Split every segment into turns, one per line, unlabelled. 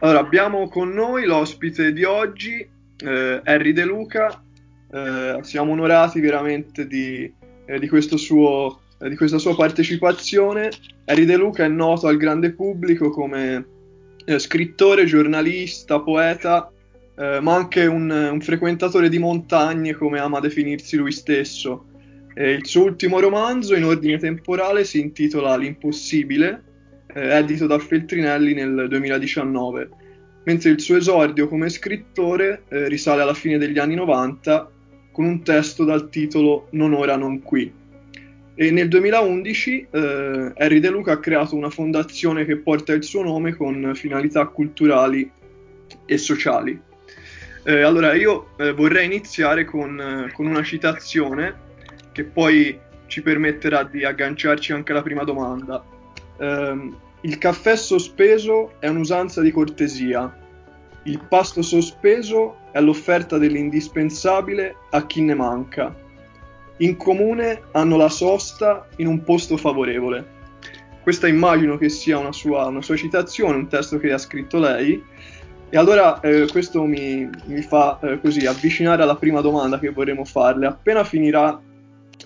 Allora, abbiamo con noi l'ospite di oggi, eh, Harry De Luca. Eh, siamo onorati veramente di, eh, di, suo, eh, di, questa sua partecipazione. Harry De Luca è noto al grande pubblico come eh, scrittore, giornalista, poeta, eh, ma anche un, un, frequentatore di montagne, come ama definirsi lui stesso. il suo ultimo romanzo, in ordine temporale, si intitola L'impossibile edito da Feltrinelli nel 2019, mentre il suo esordio come scrittore eh, risale alla fine degli anni 90 con un testo dal titolo Non ora, non qui. E nel 2011 eh, Harry De Luca ha creato una fondazione che porta il suo nome con finalità culturali e sociali. Eh, allora io eh, vorrei iniziare con, eh, con, una citazione che poi ci permetterà di agganciarci anche alla prima domanda. Um, il caffè sospeso è un'usanza di cortesia. Il pasto sospeso è l'offerta dell'indispensabile a chi ne manca. In comune hanno la sosta in un posto favorevole. Questa immagino che sia una sua, una sua citazione, un testo che ha scritto lei. E allora eh, questo mi, mi fa eh, così avvicinare alla prima domanda che vorremmo farle. Appena finirà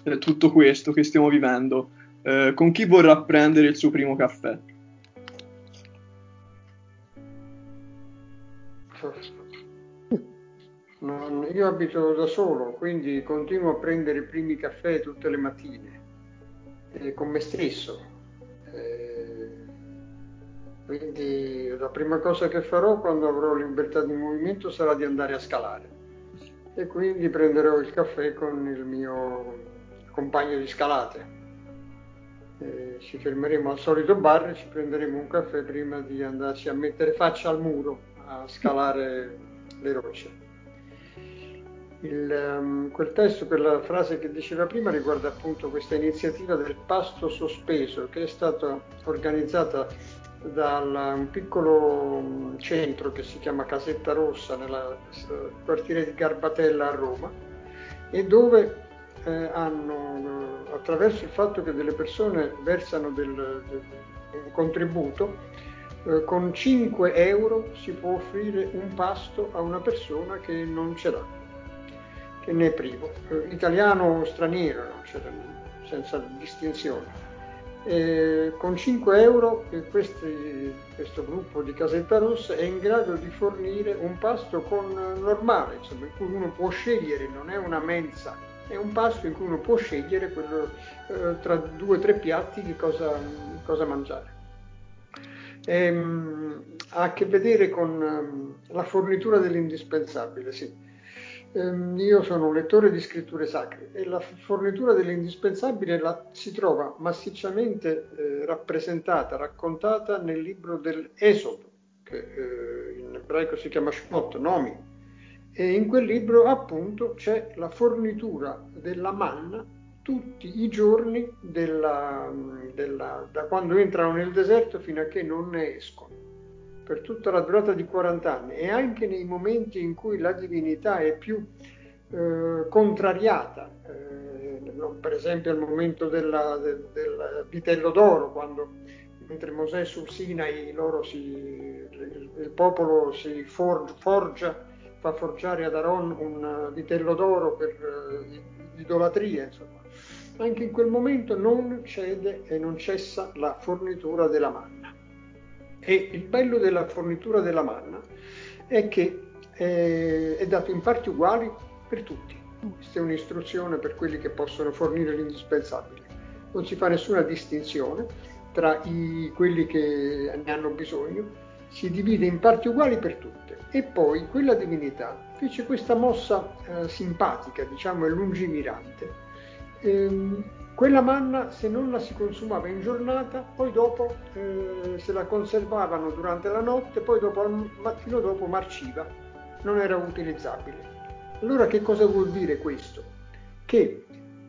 eh, tutto questo che stiamo vivendo, eh, con chi vorrà prendere il suo primo caffè?
Non, io abito da solo, quindi continuo a prendere i primi caffè tutte le mattine, eh, con me stesso. Eh, quindi la prima cosa che farò quando avrò libertà di movimento sarà di andare a scalare. E quindi prenderò il caffè con il mio compagno di scalate. Eh, ci fermeremo al solito bar e ci prenderemo un caffè prima di andarci a mettere faccia al muro a scalare le rocce. Il, um, quel testo, quella frase che diceva prima riguarda appunto questa iniziativa del pasto sospeso che è stata organizzata da un piccolo mm, centro che si chiama Casetta Rossa nel quartiere di Garbatella a Roma e dove eh, hanno, attraverso il fatto che delle persone versano del, del, un contributo, eh, con 5 euro si può offrire un pasto a una persona che non ce l'ha, che ne è privo, eh, italiano o straniero, senza distinzione. E con 5 euro questi, questo gruppo di Casetta Rossa è in grado di fornire un pasto con, normale, insomma, in cui uno può scegliere, non è una mensa è un pasto in cui uno può scegliere quello, eh, tra due o tre piatti di cosa, cosa mangiare. Ehm, ha a che vedere con um, la fornitura dell'indispensabile, sì. Um, io sono un lettore di scritture sacre e la fornitura dell'indispensabile la, si trova massicciamente eh, rappresentata, raccontata nel libro dell'Esodo, che eh, in ebraico si chiama Shmot, Nomi, e in quel libro appunto c'è la fornitura della manna tutti i giorni della, della, da quando entrano nel deserto fino a che non ne escono, per tutta la durata di 40 anni e anche nei momenti in cui la divinità è più eh, contrariata, eh, per esempio al momento della, del, del vitello d'oro, quando mentre Mosè sul Sinai si, il, il, popolo si for, forgia fa forgiare ad Aaron un eh, vitello d'oro per uh, idolatria, insomma. Anche in quel momento non cede e non cessa la fornitura della manna. E il bello della fornitura della manna è che eh, è dato in parti uguali per tutti. Questa è un'istruzione per quelli che possono fornire l'indispensabile. Non si fa nessuna distinzione tra i, quelli che ne hanno bisogno, si divide in parti uguali per tutti e poi quella divinità fece questa mossa eh, simpatica, diciamo, e lungimirante. Ehm, quella manna, se non la si consumava in giornata, poi dopo eh, se la conservavano durante la notte, poi dopo al mattino dopo marciva, non era utilizzabile. Allora che cosa vuol dire questo? Che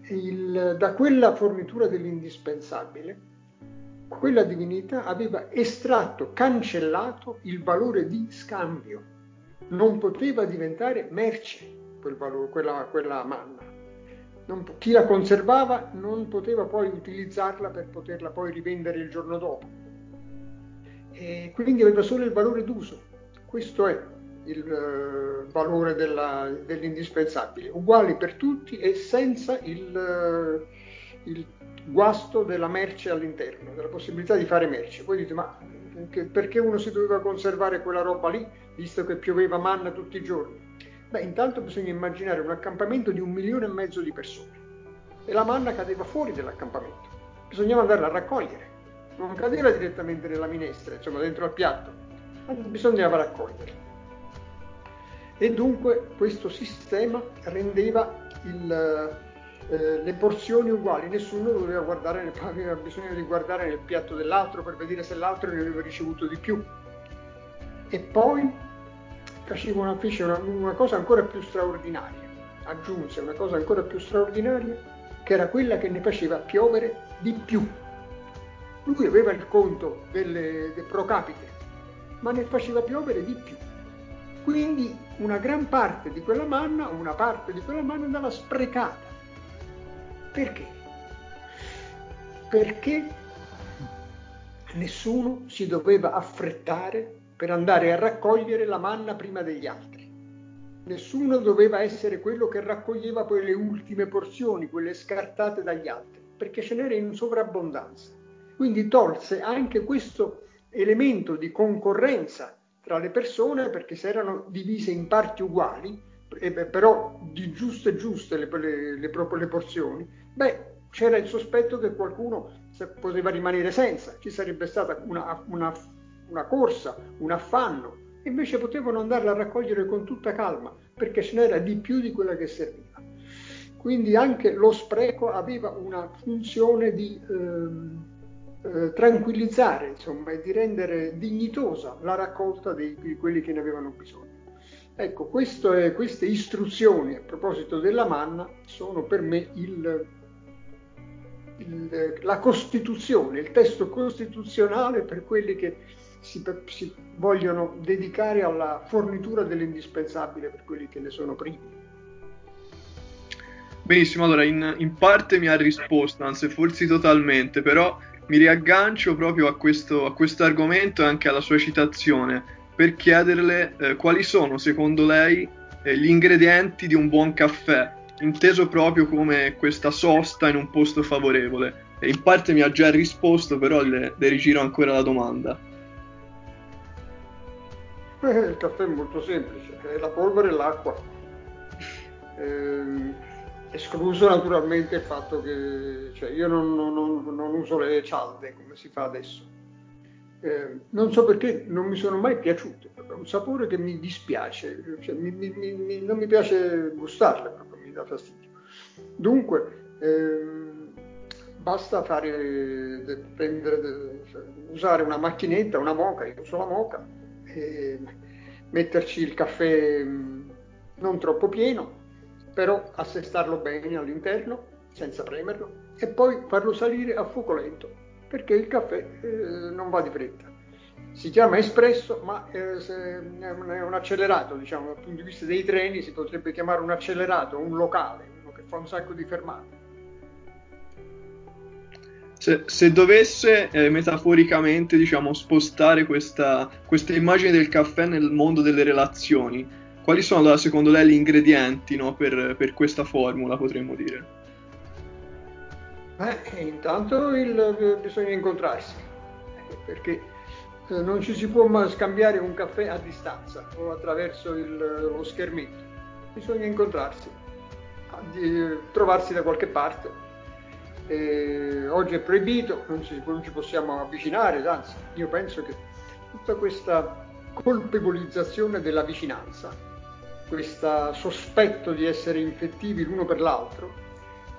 il, da quella fornitura dell'indispensabile quella divinità aveva estratto, cancellato il valore di scambio. Non poteva diventare merce quel valore, quella, quella manna. Non, chi la conservava non poteva poi utilizzarla per poterla poi rivendere il giorno dopo. E quindi aveva solo il valore d'uso. Questo è il uh, valore della, dell'indispensabile, uguali per tutti e senza il, uh, il, guasto della merce all'interno, della possibilità di fare merce. Voi dite, ma perché uno si doveva conservare quella roba lì, visto che pioveva manna tutti i giorni? Beh, intanto bisogna immaginare un accampamento di un milione e mezzo di persone e la manna cadeva fuori dall'accampamento. Bisognava andarla a raccogliere, non cadeva direttamente nella minestra, insomma dentro al piatto, ma bisognava raccoglierla. E dunque questo sistema rendeva il, eh, le porzioni uguali, nessuno doveva guardare aveva bisogno di guardare nel piatto dell'altro per vedere se l'altro ne aveva ricevuto di più. E poi faceva fece una, una cosa ancora più straordinaria, aggiunse una cosa ancora più straordinaria, che era quella che ne faceva piovere di più. Lui aveva il conto delle, del pro capite, ma ne faceva piovere di più. Quindi una gran parte di quella manna, una parte di quella manna andava sprecata. Perché? Perché nessuno si doveva affrettare per andare a raccogliere la manna prima degli altri. Nessuno doveva essere quello che raccoglieva poi le ultime porzioni, quelle scartate dagli altri, perché ce n'era in sovrabbondanza. Quindi tolse anche questo elemento di concorrenza tra le persone perché si erano divise in parti uguali, però di giuste giuste le, le, le, le porzioni, beh, c'era il sospetto che qualcuno poteva rimanere senza, ci sarebbe stata una, una, una corsa, un affanno, invece potevano andarla a raccogliere con tutta calma, perché ce n'era di più di quella che serviva. Quindi anche lo spreco aveva una funzione di eh, eh, tranquillizzare, insomma, e di rendere dignitosa la raccolta di quelli che ne avevano bisogno. Ecco, è, queste istruzioni a proposito della manna sono per me il, il, la Costituzione, il testo costituzionale per quelli che si, si vogliono dedicare alla fornitura dell'indispensabile per quelli che ne sono privi.
Benissimo, allora in, in, parte mi ha risposto, anzi forse totalmente, però mi riaggancio proprio a questo, a questo argomento e anche alla sua citazione per chiederle eh, quali sono secondo lei eh, gli ingredienti di un buon caffè, inteso proprio come questa sosta in un posto favorevole. E in parte mi ha già risposto, però le, le rigiro ancora la domanda.
Eh, il caffè è molto semplice, è la polvere e l'acqua. Eh, escluso naturalmente il fatto che cioè io non, non, non, uso le cialde come si fa adesso. Eh, non so perché non mi sono mai piaciute, è un sapore che mi dispiace, cioè, mi, mi, mi, non mi piace gustarle, proprio mi dà fastidio. Dunque, ehm, basta fare, prendere, cioè, usare una macchinetta, una moca, io uso la moca, eh, metterci il caffè mm, non troppo pieno, però assestarlo bene all'interno senza premerlo e poi farlo salire a fuoco lento perché il caffè eh, non va di fretta. Si chiama espresso, ma eh, è un accelerato, diciamo, dal punto di vista dei treni si potrebbe chiamare un accelerato, un locale, uno che fa un sacco di fermate.
Se, se, dovesse eh, metaforicamente diciamo, spostare questa, questa, immagine del caffè nel mondo delle relazioni, quali sono secondo lei gli ingredienti no, per, per, questa formula, potremmo dire?
Beh, intanto il, bisogna incontrarsi, perché eh, non ci si può scambiare un caffè a distanza o attraverso il, lo schermetto, bisogna incontrarsi, trovarsi da qualche parte. Eh, oggi è proibito, non ci, non ci possiamo avvicinare, anzi io penso che tutta questa colpevolizzazione della vicinanza, questo sospetto di essere infettivi l'uno per l'altro,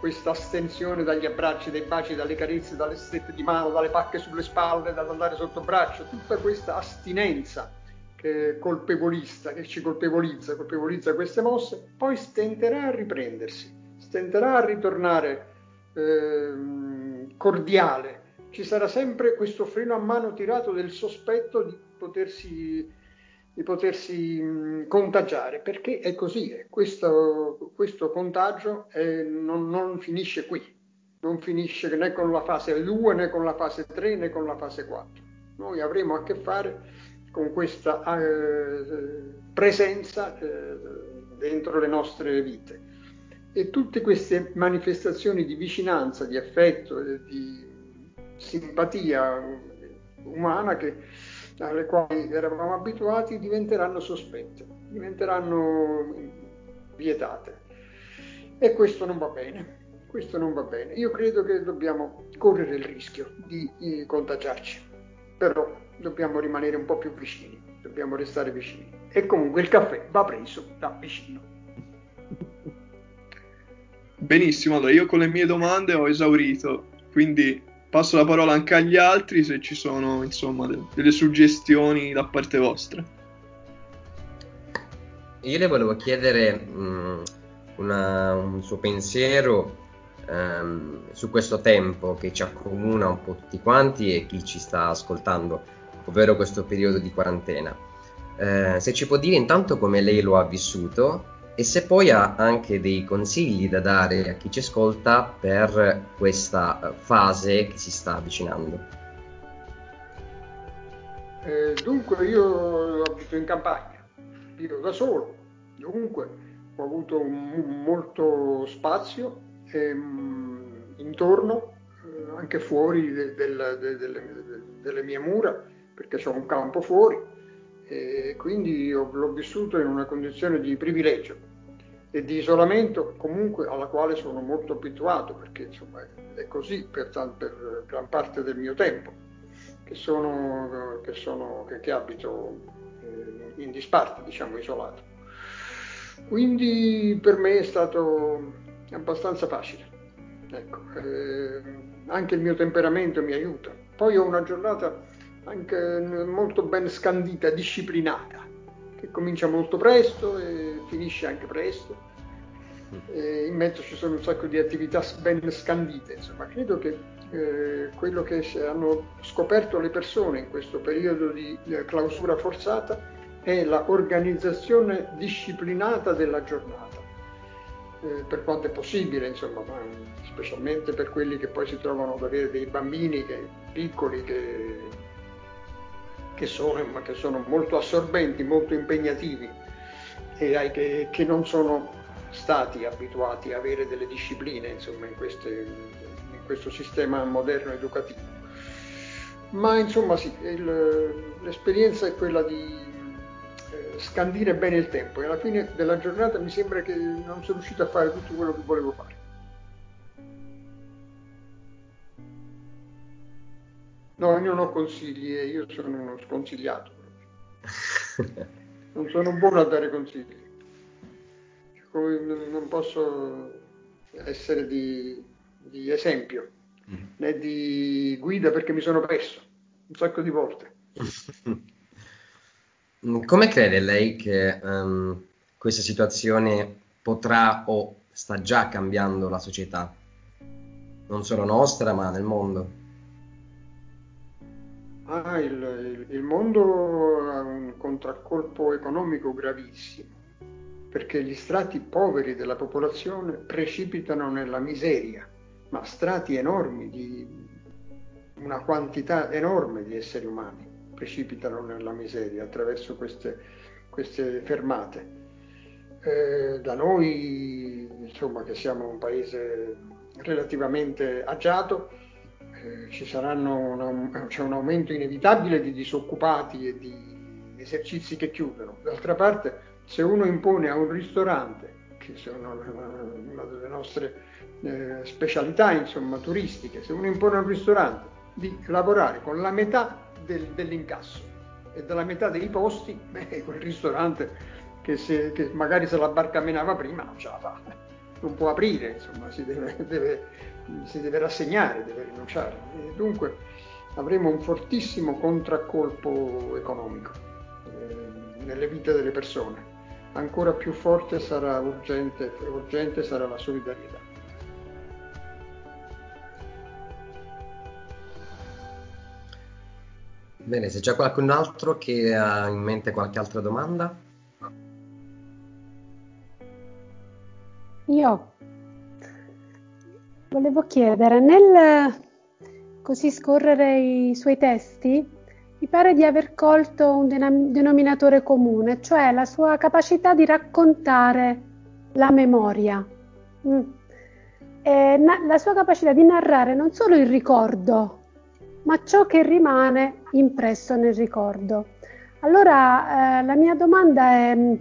questa astensione dagli abbracci, dai baci, dalle carezze, dalle strette di mano, dalle pacche sulle spalle, dall'andare sotto braccio, tutta questa astinenza che colpevolista, che ci colpevolizza, colpevolizza queste mosse, poi stenterà a riprendersi, stenterà a ritornare Ehm, cordiale, ci sarà sempre questo freno a mano tirato del sospetto di potersi, di potersi mh, contagiare, perché è così, eh. questo, questo, contagio è, non, non finisce qui, non finisce né con la fase 2 né con la fase 3 né con la fase 4. Noi avremo a che fare con questa eh, presenza eh, dentro le nostre vite. E tutte queste manifestazioni di vicinanza, di affetto, e di simpatia umana che, alle quali eravamo abituati diventeranno sospette, diventeranno vietate. E questo non va bene, questo non va bene. Io credo che dobbiamo correre il rischio di, di contagiarci, però dobbiamo rimanere un po' più vicini, dobbiamo restare vicini. E comunque il caffè va preso da vicino.
Benissimo, allora io con le mie domande ho esaurito, quindi passo la parola anche agli altri se ci sono insomma de- delle suggestioni da parte vostra.
Io le volevo chiedere mh, una, un suo pensiero um, su questo tempo che ci accomuna un po' tutti quanti e chi ci sta ascoltando, ovvero questo periodo di quarantena. Uh, se ci può dire intanto come lei lo ha vissuto e se poi ha anche dei consigli da dare a chi ci ascolta per questa eh, fase che si sta avvicinando.
Eh, dunque io abito in campagna, vivo da solo, dunque ho avuto un, molto spazio ehm, intorno, eh, anche fuori de, de, de, delle mie mura, perché ho un campo fuori, e quindi ho, l'ho vissuto in una condizione di privilegio e di isolamento comunque alla quale sono molto abituato perché insomma è così per, per gran parte del mio tempo che, sono, che, sono, che, che abito eh, in disparte, diciamo isolato. Quindi per me è stato abbastanza facile. Ecco, eh, anche il mio temperamento mi aiuta. Poi ho una giornata anche molto ben scandita, disciplinata che comincia molto presto e finisce anche presto. E in mezzo ci sono un sacco di attività ben scandite, insomma, credo che eh, quello che hanno scoperto le persone in questo periodo di eh, clausura forzata è l'organizzazione disciplinata della giornata, eh, per quanto è possibile, insomma, specialmente per quelli che poi si trovano ad avere dei bambini che, piccoli che che sono, che sono molto assorbenti, molto impegnativi e che, che, non sono stati abituati a avere delle discipline insomma, in, queste, in questo sistema moderno educativo. Ma insomma sì, il, l'esperienza è quella di eh, scandire bene il tempo e alla fine della giornata mi sembra che non sono riuscito a fare tutto quello che volevo fare. No, io non ho consigli, io sono uno sconsigliato. non sono buono a dare consigli. Non posso essere di, di esempio mm. né di guida perché mi sono perso un sacco di volte.
Come crede lei che um, questa situazione potrà o sta già cambiando la società? Non solo nostra, ma nel mondo?
Ah, il, il, mondo ha un contraccolpo economico gravissimo, perché gli strati poveri della popolazione precipitano nella miseria, ma strati enormi di una quantità enorme di esseri umani precipitano nella miseria attraverso queste, queste fermate. Eh, da noi, insomma, che siamo un paese relativamente agiato, eh, ci saranno c'è un aumento inevitabile di disoccupati e di esercizi che chiudono. D'altra parte, se uno impone a un ristorante, che sono una delle nostre eh, specialità insomma, turistiche, se uno impone a un ristorante di lavorare con la metà del, dell'incasso e della metà dei posti, beh, quel ristorante che, se, che magari se la barca menava prima non ce la fa, non può aprire, insomma, si deve, deve si deve rassegnare, deve rinunciare. E dunque avremo un fortissimo contraccolpo economico eh, nelle vite delle persone. Ancora più forte sarà urgente, urgente sarà la solidarietà.
Bene, se c'è qualcun altro che ha in mente qualche altra domanda?
Io Volevo chiedere, nel così scorrere i suoi testi, mi pare di aver colto un denominatore comune, cioè la sua capacità di raccontare la memoria. Mm. Na- la sua capacità di narrare non solo il ricordo, ma ciò che rimane impresso nel ricordo. Allora, eh, la mia domanda è mm,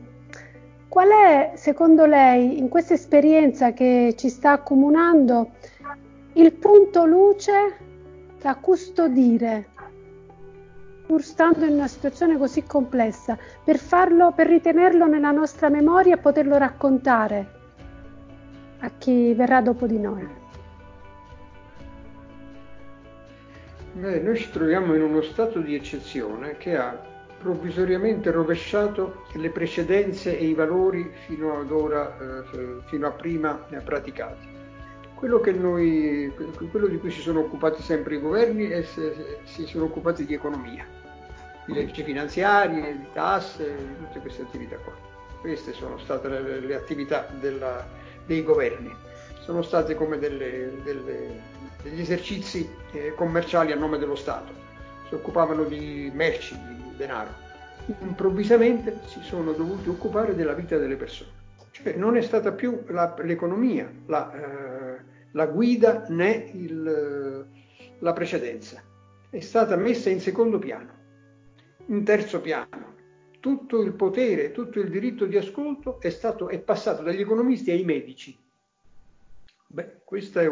qual è, secondo lei, in questa esperienza che ci sta accomunando, il punto luce da custodire, pur stando in una situazione così complessa, per farlo, per ritenerlo nella nostra memoria e poterlo raccontare a chi verrà dopo di noi?
Beh, noi ci troviamo in uno stato di eccezione che ha provvisoriamente rovesciato le precedenze e i valori fino ad ora, eh, fino a prima eh, praticati. Quello, noi, quello, di cui si sono occupati sempre i governi è se, si sono occupati di economia, di leggi finanziarie, di tasse, di tutte queste attività qua. Queste sono state le, le attività della, dei governi, sono state come delle, delle, degli esercizi eh, commerciali a nome dello Stato, si occupavano di merci, di denaro. Improvvisamente si sono dovuti occupare della vita delle persone. Cioè non è stata più la, l'economia la, eh, la, guida né il, la precedenza, è stata messa in secondo piano, in terzo piano. Tutto il potere, tutto il diritto di ascolto è, stato, è passato dagli economisti ai medici. Beh, questo è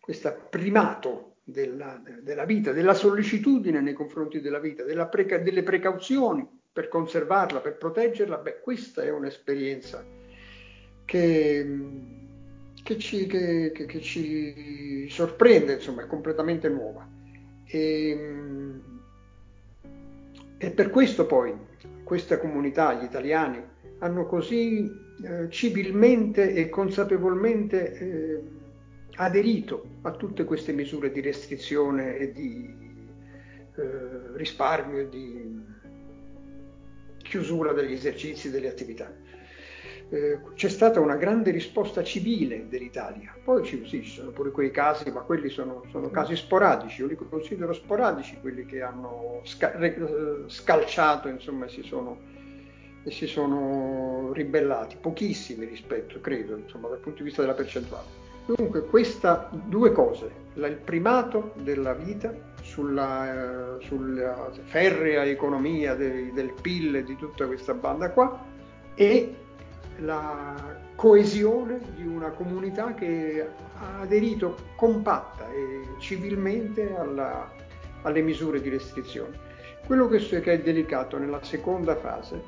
questo primato della, della, vita, della sollecitudine nei confronti della vita, preca, delle precauzioni per conservarla, per proteggerla, beh, questa è un'esperienza che, che, ci, che, che ci, sorprende, insomma, è completamente nuova. E, e, per questo poi questa comunità, gli italiani, hanno così eh, civilmente e consapevolmente eh, aderito a tutte queste misure di restrizione e di eh, risparmio e di chiusura degli esercizi, delle attività. Eh, c'è stata una grande risposta civile dell'Italia. Poi ci, sì, ci sono pure quei casi, ma quelli sono, sono, casi sporadici, io li considero sporadici, quelli che hanno re- scalciato, insomma, si sono, e si sono ribellati, pochissimi rispetto, credo, insomma, dal punto di vista della percentuale. Dunque, queste due cose, il primato della vita sulla, eh, sulla ferrea economia de, del PIL di tutta questa banda qua e la coesione di una comunità che ha aderito compatta e civilmente alla, alle misure di restrizione. Quello che è delicato nella seconda fase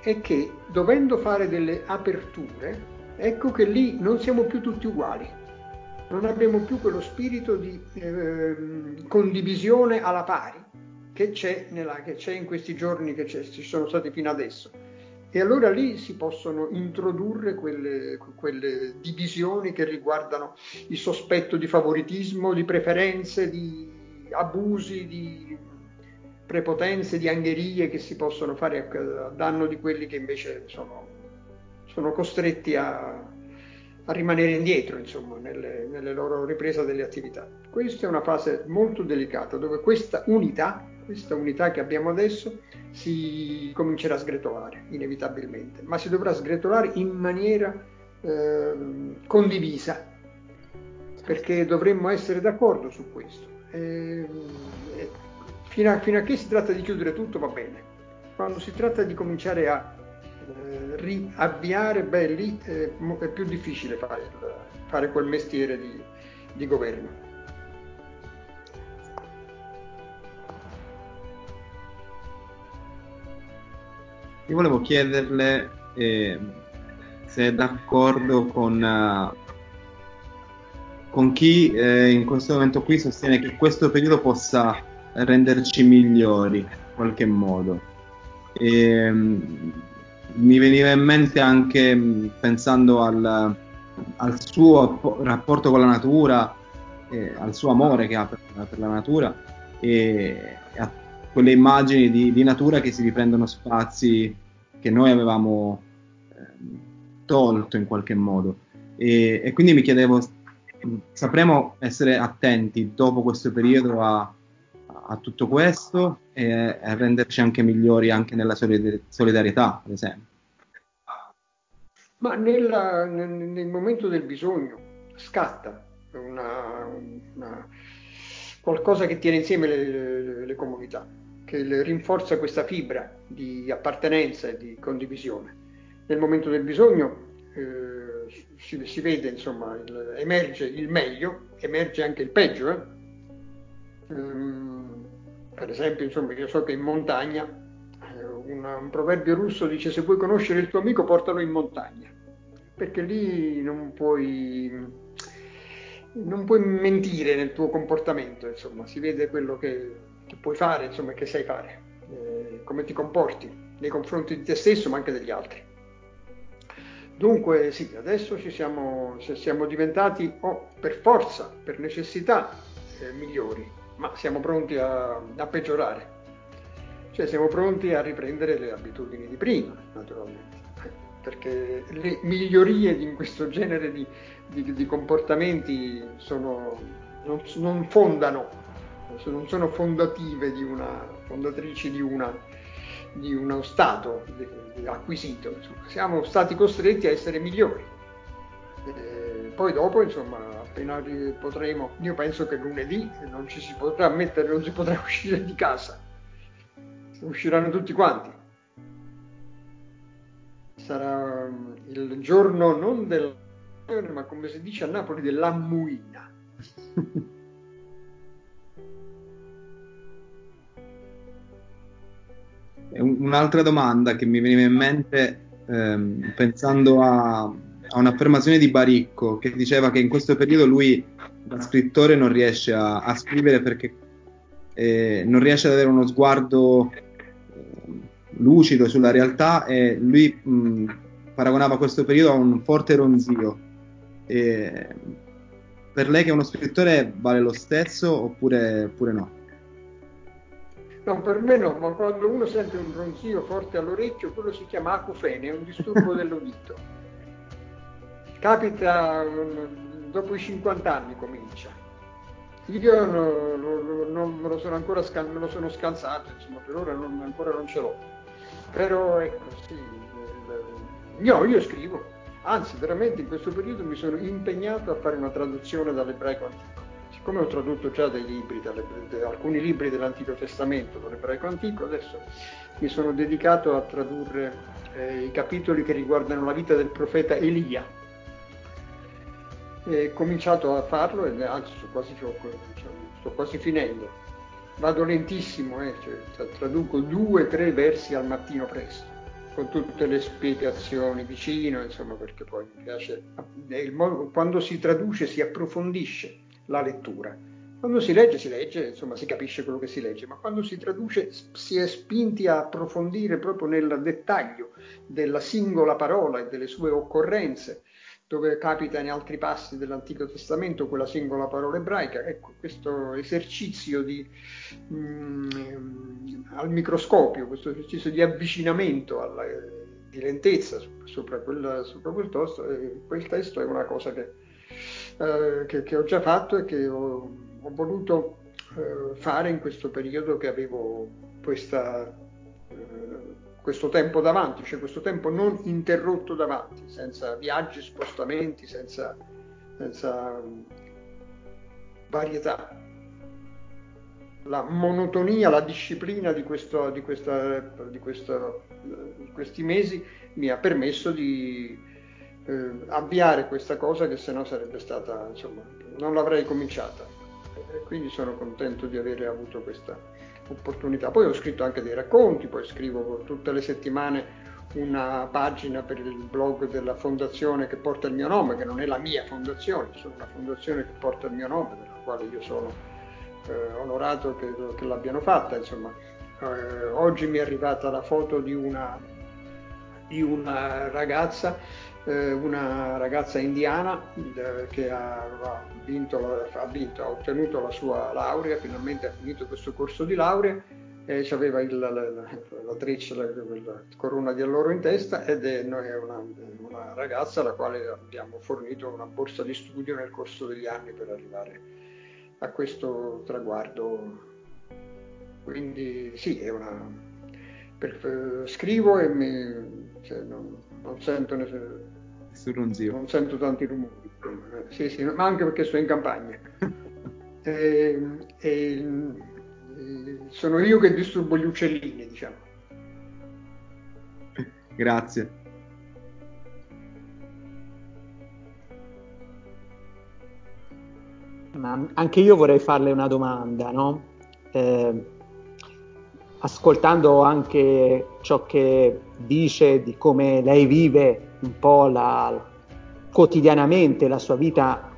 è che dovendo fare delle aperture ecco che lì non siamo più tutti uguali, non abbiamo più quello spirito di eh, condivisione alla pari che c'è, nella, che c'è, in questi giorni che ci sono stati fino adesso. E allora lì si possono introdurre quelle, quelle divisioni che riguardano il sospetto di favoritismo, di preferenze, di abusi, di prepotenze, di angherie che si possono fare a danno di quelli che invece sono sono costretti a, a rimanere indietro insomma, nelle, nelle, loro riprese delle attività. Questa è una fase molto delicata dove questa unità, questa unità che abbiamo adesso, si comincerà a sgretolare inevitabilmente, ma si dovrà sgretolare in maniera eh, condivisa, perché dovremmo essere d'accordo su questo. E, e, fino, a, fino a che si tratta di chiudere tutto va bene. Quando si tratta di cominciare a eh, riavviare, beh, lì è, più difficile fare, fare, quel mestiere di, di governo.
Io volevo chiederle eh, se è d'accordo con, uh, con chi eh, in questo momento qui sostiene che questo periodo possa renderci migliori in qualche modo. E, ehm, mi veniva in mente anche pensando al, al suo rapporto con la natura, eh, al suo amore che ha per, per la natura e a quelle immagini di, di, natura che si riprendono spazi che noi avevamo eh, tolto in qualche modo. E, e, quindi mi chiedevo, sapremo essere attenti dopo questo periodo a, a tutto questo e a renderci anche migliori anche nella solidarietà, ad esempio?
Ma nella, nel, nel, momento del bisogno scatta una, una, qualcosa che tiene insieme le, le, le comunità, che rinforza questa fibra di appartenenza e di condivisione. Nel momento del bisogno eh, si, si, vede, insomma, il, emerge il meglio, emerge anche il peggio. Eh? Um, per esempio, insomma, io so che in montagna eh, una, un proverbio russo dice se vuoi conoscere il tuo amico portalo in montagna, perché lì non puoi non puoi mentire nel tuo comportamento, insomma, si vede quello che, che puoi fare, insomma, che sai fare, eh, come ti comporti nei confronti di te stesso ma anche degli altri. Dunque sì, adesso ci siamo, siamo diventati oh, per forza, per necessità eh, migliori, ma siamo pronti a, a, peggiorare. Cioè siamo pronti a riprendere le abitudini di prima, naturalmente, perché le migliorie in questo genere di, di, di comportamenti sono, non, non, fondano, non sono fondative di una, fondatrici di, una, di uno Stato acquisito. Insomma. Siamo stati costretti a essere migliori. E poi dopo, insomma, appena potremo, io penso che lunedì non ci si potrà mettere, non si potrà uscire di casa. Usciranno tutti quanti. Sarà il giorno non del ma come si dice a Napoli dell'ammuina.
Un'altra domanda che mi veniva in mente ehm, pensando a, a, un'affermazione di Baricco che diceva che in questo periodo lui da scrittore non riesce a, a scrivere perché eh, non riesce ad avere uno sguardo eh, lucido sulla realtà e lui mh, paragonava questo periodo a un forte ronzio e per lei che è uno scrittore vale lo stesso oppure, oppure no?
No, per me no, ma quando uno sente un ronzio forte all'orecchio, quello si chiama acufene, è un disturbo dell'udito. Capita mm, dopo i 50 anni comincia. Io non, non, non me, lo sono ancora scal- me lo sono scalzato, insomma, per ora non, ancora non ce l'ho. Però ecco, sì, io, io scrivo, Anzi, veramente in questo periodo mi sono impegnato a fare una traduzione dall'ebraico antico. Siccome ho tradotto già dei libri, dalle, de, alcuni libri dell'Antico Testamento dall'ebraico antico, adesso mi sono dedicato a tradurre eh, i capitoli che riguardano la vita del profeta Elia. E cominciato a farlo e anzi sto quasi, sto quasi finendo. Vado lentissimo, eh, cioè, traduco due o tre versi al mattino presto con tutte le spiegazioni vicino, insomma, perché poi mi piace, modo, quando si traduce si approfondisce la lettura. Quando si legge, si legge, insomma, si capisce quello che si legge, ma quando si traduce si è spinti a approfondire proprio nel dettaglio della singola parola e delle sue occorrenze, dove capita in altri passi dell'Antico Testamento quella singola parola ebraica. Ecco, questo esercizio di, mm, al microscopio, questo esercizio di avvicinamento alla, di lentezza sopra, quella, sopra quel, testo, eh, quel testo è una cosa che, eh, che, che ho già fatto e che ho, ho voluto eh, fare in questo periodo che avevo questa eh, questo tempo davanti, cioè questo tempo non interrotto davanti, senza viaggi, spostamenti, senza, senza varietà. La monotonia, la disciplina di, questo, di, questa, di, questo, di questi mesi mi ha permesso di eh, avviare questa cosa che se no sarebbe stata, insomma, non l'avrei cominciata. Quindi sono contento di aver avuto questa, opportunità. Poi ho scritto anche dei racconti, poi scrivo tutte le settimane una pagina per il blog della fondazione che porta il mio nome, che non è la mia fondazione, sono una fondazione che porta il mio nome, della quale io sono eh, onorato che, che, l'abbiano fatta. Eh, oggi mi è arrivata la foto di una, di una ragazza eh, una ragazza indiana eh, che ha, vinto, ha, vinto, ha ottenuto la sua laurea, finalmente ha finito questo corso di laurea e aveva la, la, la treccia, la, la, corona di alloro in testa ed è, è una, una, ragazza alla quale abbiamo fornito una borsa di studio nel corso degli anni per arrivare a questo traguardo. Quindi sì, è una... per- scrivo e mi... cioè, non, non sento ne-
Surronzio.
non sento tanti rumori. Sì, sì, ma anche perché sto in campagna. E- e- e sono io che disturbo gli uccellini, diciamo.
Grazie.
Ma anche io vorrei farle una domanda, no? Eh, ascoltando anche ciò che dice di come lei vive un po' la- quotidianamente la sua vita,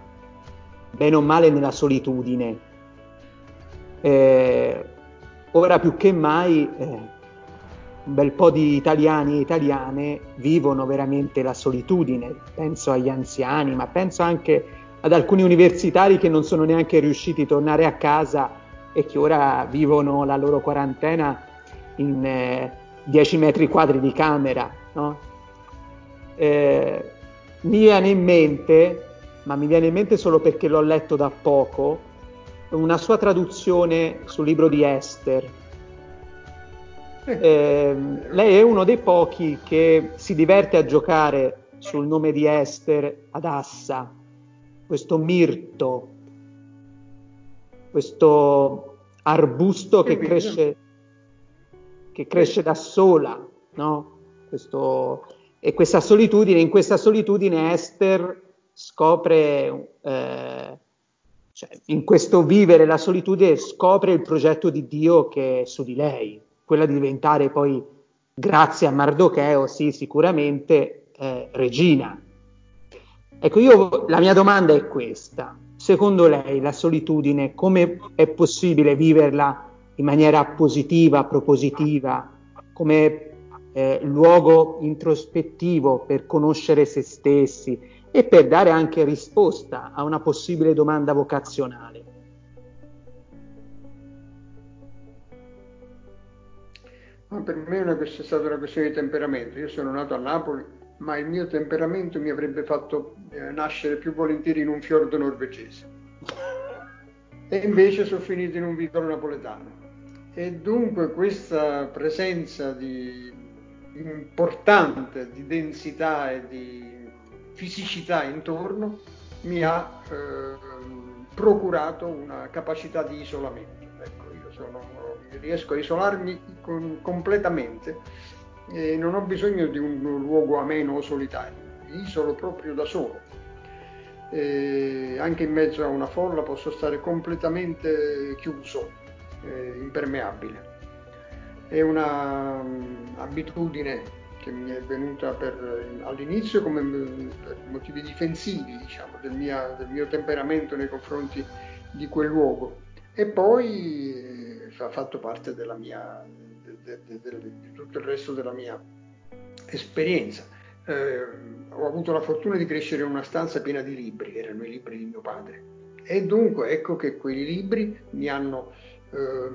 bene o male nella solitudine. Eh, ora più che mai eh, un bel po' di italiani e italiane vivono veramente la solitudine, penso agli anziani, ma penso anche ad alcuni universitari che non sono neanche riusciti a tornare a casa e che ora vivono la loro quarantena in eh, 10 metri quadri di camera. no? Eh, mi viene in mente, ma mi viene in mente solo perché l'ho letto da poco, una sua traduzione sul libro di Esther. Eh, lei è uno dei pochi che si diverte a giocare sul nome di Esther ad Assa, questo mirto, questo arbusto che cresce, che cresce da sola, no? Questo- e questa solitudine, in questa solitudine Esther scopre, eh, cioè, in questo vivere la solitudine scopre il progetto di Dio che è su di lei, quella di diventare poi, grazie a Mardocheo, sì, sicuramente, eh, regina. Ecco, io la mia domanda è questa. Secondo lei la solitudine come è possibile viverla in maniera positiva, propositiva, come eh, luogo introspettivo per conoscere se stessi e per dare anche risposta a una possibile domanda vocazionale?
Ma per me è, una, è stata una questione di temperamento. Io sono nato a Napoli, ma il mio temperamento mi avrebbe fatto eh, nascere più volentieri in un fiordo norvegese. E invece sono finito in un vicolo napoletano. E dunque questa presenza di, importante di densità e di fisicità intorno mi ha ehm, procurato una capacità di isolamento. Ecco, io sono, riesco a isolarmi con- completamente e non ho bisogno di un luogo ameno o solitario, mi isolo proprio da solo. E anche in mezzo a una folla posso stare completamente chiuso, eh, impermeabile. È una mm, che mi è venuta per- all'inizio come mm, per motivi difensivi, diciamo, del, mia- del mio temperamento nei confronti di quel luogo. E poi eh, fa fatto parte della mia, de- de- de- di tutto il resto della mia esperienza. Eh, ho avuto la fortuna di crescere in una stanza piena di libri, erano i libri di mio padre. E dunque ecco che quei libri mi hanno eh,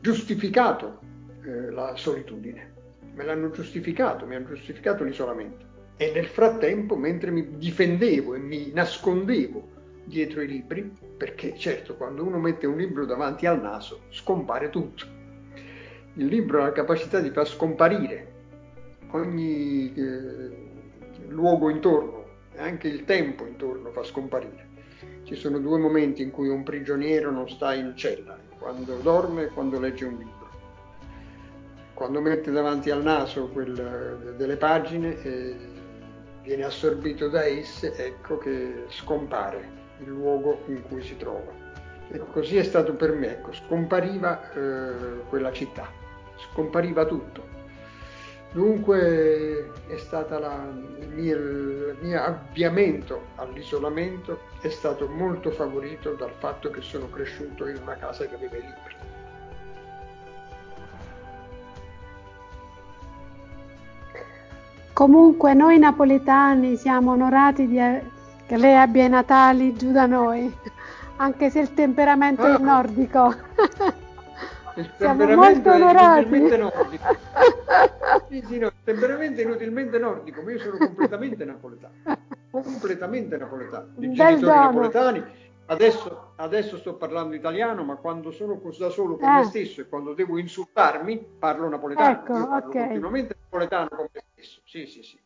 giustificato eh, la solitudine, me l'hanno giustificato, mi hanno giustificato l'isolamento. E nel frattempo, mentre mi difendevo e mi nascondevo dietro i libri, perché certo quando uno mette un libro davanti al naso scompare tutto. Il libro ha la capacità di far scomparire ogni eh, luogo intorno anche il tempo intorno fa scomparire. Ci sono due momenti in cui un prigioniero non sta in cella, quando dorme e quando legge un libro. Quando mette davanti al naso quel, delle pagine e viene assorbito da esse, ecco che scompare il luogo in cui si trova. E così è stato per me, ecco, scompariva eh, quella città, scompariva tutto. Dunque è mio, il mio avviamento all'isolamento è stato molto favorito dal fatto che sono cresciuto in una casa che aveva i libri.
Comunque noi napoletani siamo onorati di, che lei abbia i Natali giù da noi, anche se il temperamento è
Ah.
nordico.
Il
Siamo
temperamento
molto
è
onorati.
inutilmente nordico. Sì, sì, no, il temperamento è inutilmente nordico, ma io sono completamente napoletano. Completamente napoletano. I genitori
dono.
napoletani, Adesso, adesso, sto parlando italiano, ma quando sono da solo con
eh.
me stesso e quando devo insultarmi, parlo napoletano.
Ecco,
Io parlo
okay.
continuamente napoletano con me stesso. Sì, sì, sì.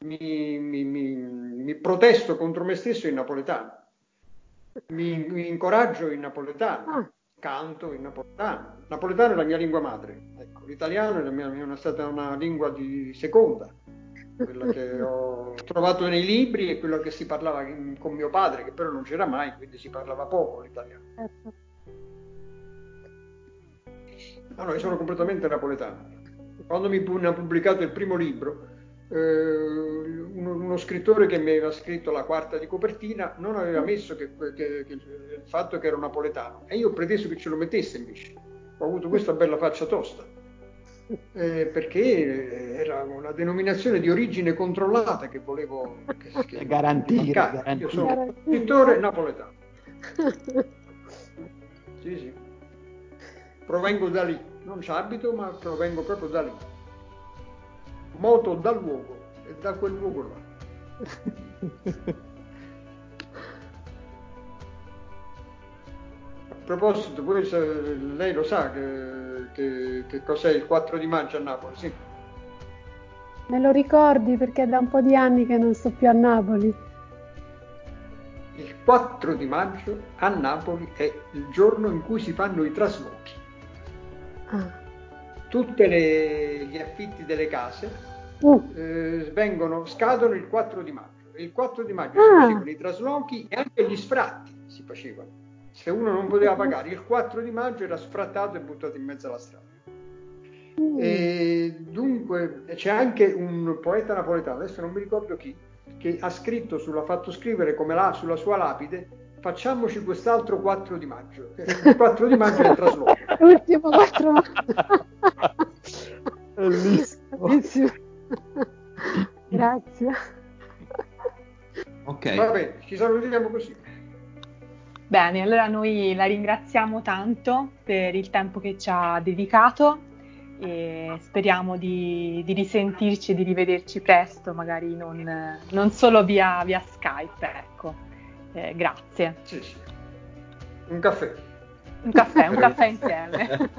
Mi, mi, mi, mi protesto contro me stesso in napoletano. Mi, incoraggio in napoletano.
Ah.
Canto in napoletano. Napoletano è la mia lingua madre. Ecco, l'italiano è, mia, è stata una lingua di seconda quella che ho trovato nei libri e quello che si parlava con mio padre, che però non c'era mai, quindi si parlava poco l'italiano.
Certo.
No, no, io sono completamente napoletano. Quando mi ha pubblicato il primo libro, eh, uno, uno, scrittore che mi aveva scritto la quarta di copertina non aveva messo che, che, che il fatto che ero napoletano e io ho preteso che ce lo mettesse invece. Ho avuto questa bella faccia tosta eh, perché era una denominazione di origine controllata che volevo che, che
garantire, garantire.
Io sono scrittore napoletano. Sì, sì. Provengo da lì, non ci abito, ma provengo proprio da lì. Moto dal luogo e da quel luogo là. A proposito, poi lei lo sa che, che, che, cos'è il 4 di maggio a Napoli, sì.
Me lo ricordi perché è da un po' di anni che non sto più a Napoli.
Il 4 di maggio a Napoli è il giorno in cui si fanno i traslochi.
Ah.
Tutti gli affitti delle case
uh.
eh, vengono, scadono il 4 di maggio. Il 4 di maggio
ah.
si facevano i traslochi e anche gli sfratti si facevano se uno non poteva pagare il 4 di maggio era sfrattato e buttato in mezzo alla strada.
Mm.
E dunque c'è anche un poeta napoletano, adesso non mi ricordo chi, che ha scritto, sulla, fatto scrivere come là, sulla sua lapide, facciamoci quest'altro 4 di maggio. Il 4 di maggio è il trasloco.
L'ultimo 4 maggio.
Bellissimo.
Grazie.
Ok.
Va bene, ci salutiamo così.
Bene, allora noi la ringraziamo tanto per il tempo che ci ha dedicato e speriamo di, di risentirci e di rivederci presto, magari non, non solo via, via, Skype. Ecco. Eh, grazie.
Sì, sì. Un caffè.
Un caffè, un caffè insieme.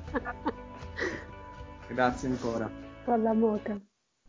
Grazie ancora.
Con la moca.